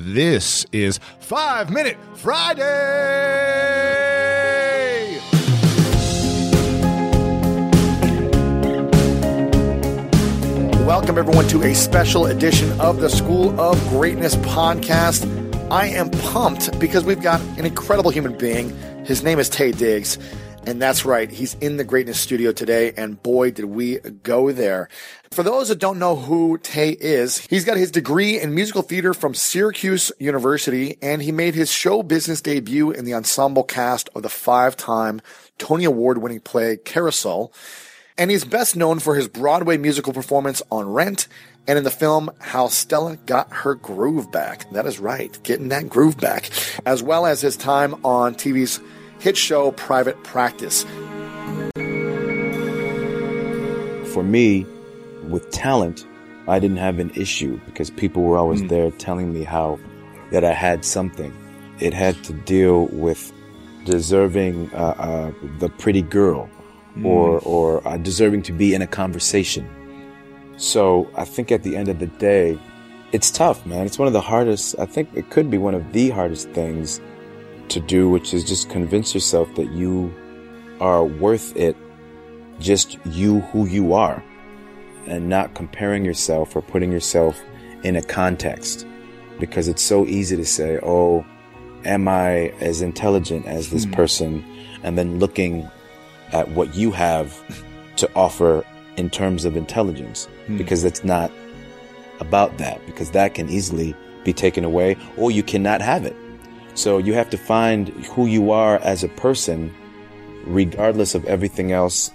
This is Five Minute Friday. Welcome, everyone, to a special edition of the School of Greatness podcast. I am pumped because we've got an incredible human being. His name is Taye Diggs. And that's right, he's in the Greatness Studio today, and boy, did we go there. For those that don't know who Taye is, he's got his degree in musical theater from Syracuse University, and he made his show business debut in the ensemble cast of the five time Tony Award winning play Carousel. And he's best known for his Broadway musical performance on Rent and in the film How Stella Got Her Groove Back. That is right, getting that groove back, as well as his time on TV's hit show Private Practice. For me, with talent, I didn't have an issue because people were always mm. there telling me how that I had something. It had to deal with deserving uh, uh, the pretty girl mm. or or uh, deserving to be in a conversation. So I think at the end of the day, it's tough, man. It's one of the hardest. I think it could be one of the hardest things to do, which is just convince yourself that you are worth it, just you who you are, and not comparing yourself or putting yourself in a context. Because it's so easy to say, oh, am I as intelligent as this hmm. person? And then looking at what you have to offer in terms of intelligence, hmm. because it's not about that, because that can easily be taken away or you cannot have it. So you have to find who you are as a person, regardless of everything else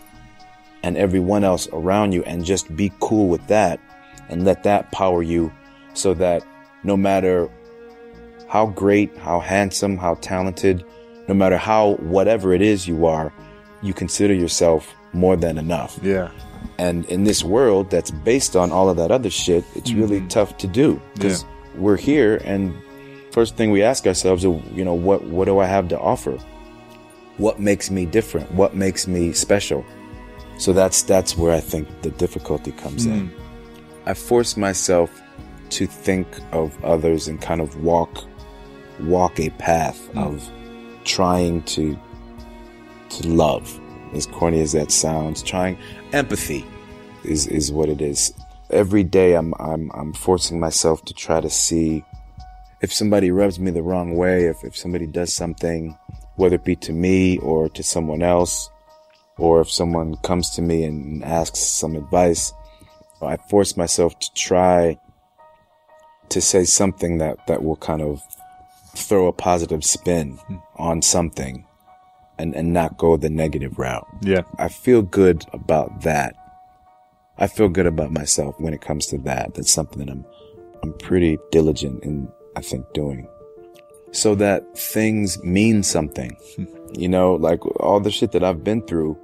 and everyone else around you, and just be cool with that and let that power you so that no matter how great, how handsome, how talented, no matter how whatever it is you are, you consider yourself more than enough. Yeah. And in this world that's based on all of that other shit, it's mm-hmm. really tough to do because yeah. we're here and first thing we ask ourselves is, you know, what, what do I have to offer? What makes me different? What makes me special? So that's, that's where I think the difficulty comes mm. in. Hmm. I force myself to think of others and kind of walk, walk a path mm. of trying to, to love as corny as that sounds, trying empathy is, is what it is. Every day I'm, I'm, I'm forcing myself to try to see if somebody rubs me the wrong way, if, if somebody does something, whether it be to me or to someone else, or if someone comes to me and asks some advice, I force myself to try to say something that, that will kind of throw a positive spin hmm. on something and, and not go the negative route. Yeah. I feel good about that. I feel good about myself when it comes to that. That's something that I'm, I'm pretty diligent in I think, doing. So that things mean something. you know, like all the shit that I've been through,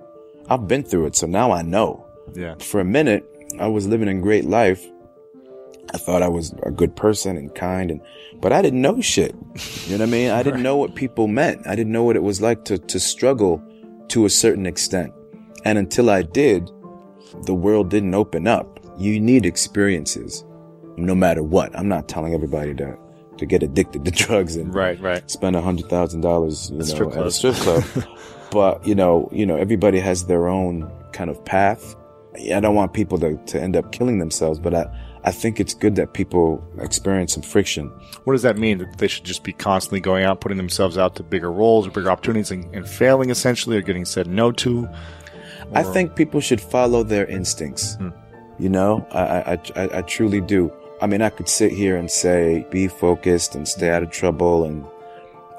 I've been through it. So now I know. Yeah. For a minute, I was living a great life. I thought I was a good person and kind and, but I didn't know shit. You know what I mean? I didn't know what people meant. I didn't know what it was like to, to struggle to a certain extent. And until I did, the world didn't open up. You need experiences no matter what. I'm not telling everybody to to get addicted to drugs and right, right. spend a hundred thousand dollars, you know, at a strip club. but you know, you know, everybody has their own kind of path. I don't want people to, to end up killing themselves, but I, I think it's good that people experience some friction. What does that mean? That they should just be constantly going out, putting themselves out to bigger roles or bigger opportunities and, and failing essentially or getting said no to? Or? I think people should follow their instincts. Hmm. You know, I, I, I, I truly do. I mean, I could sit here and say, be focused and stay out of trouble. And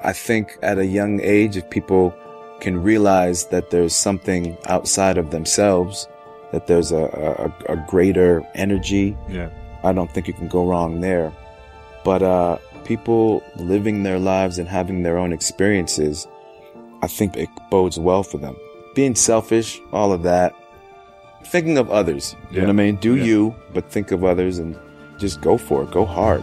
I think at a young age, if people can realize that there's something outside of themselves, that there's a, a, a greater energy, yeah. I don't think you can go wrong there. But, uh, people living their lives and having their own experiences, I think it bodes well for them. Being selfish, all of that. Thinking of others. You yeah. know what I mean? Do yeah. you, but think of others and just go for it. Go hard.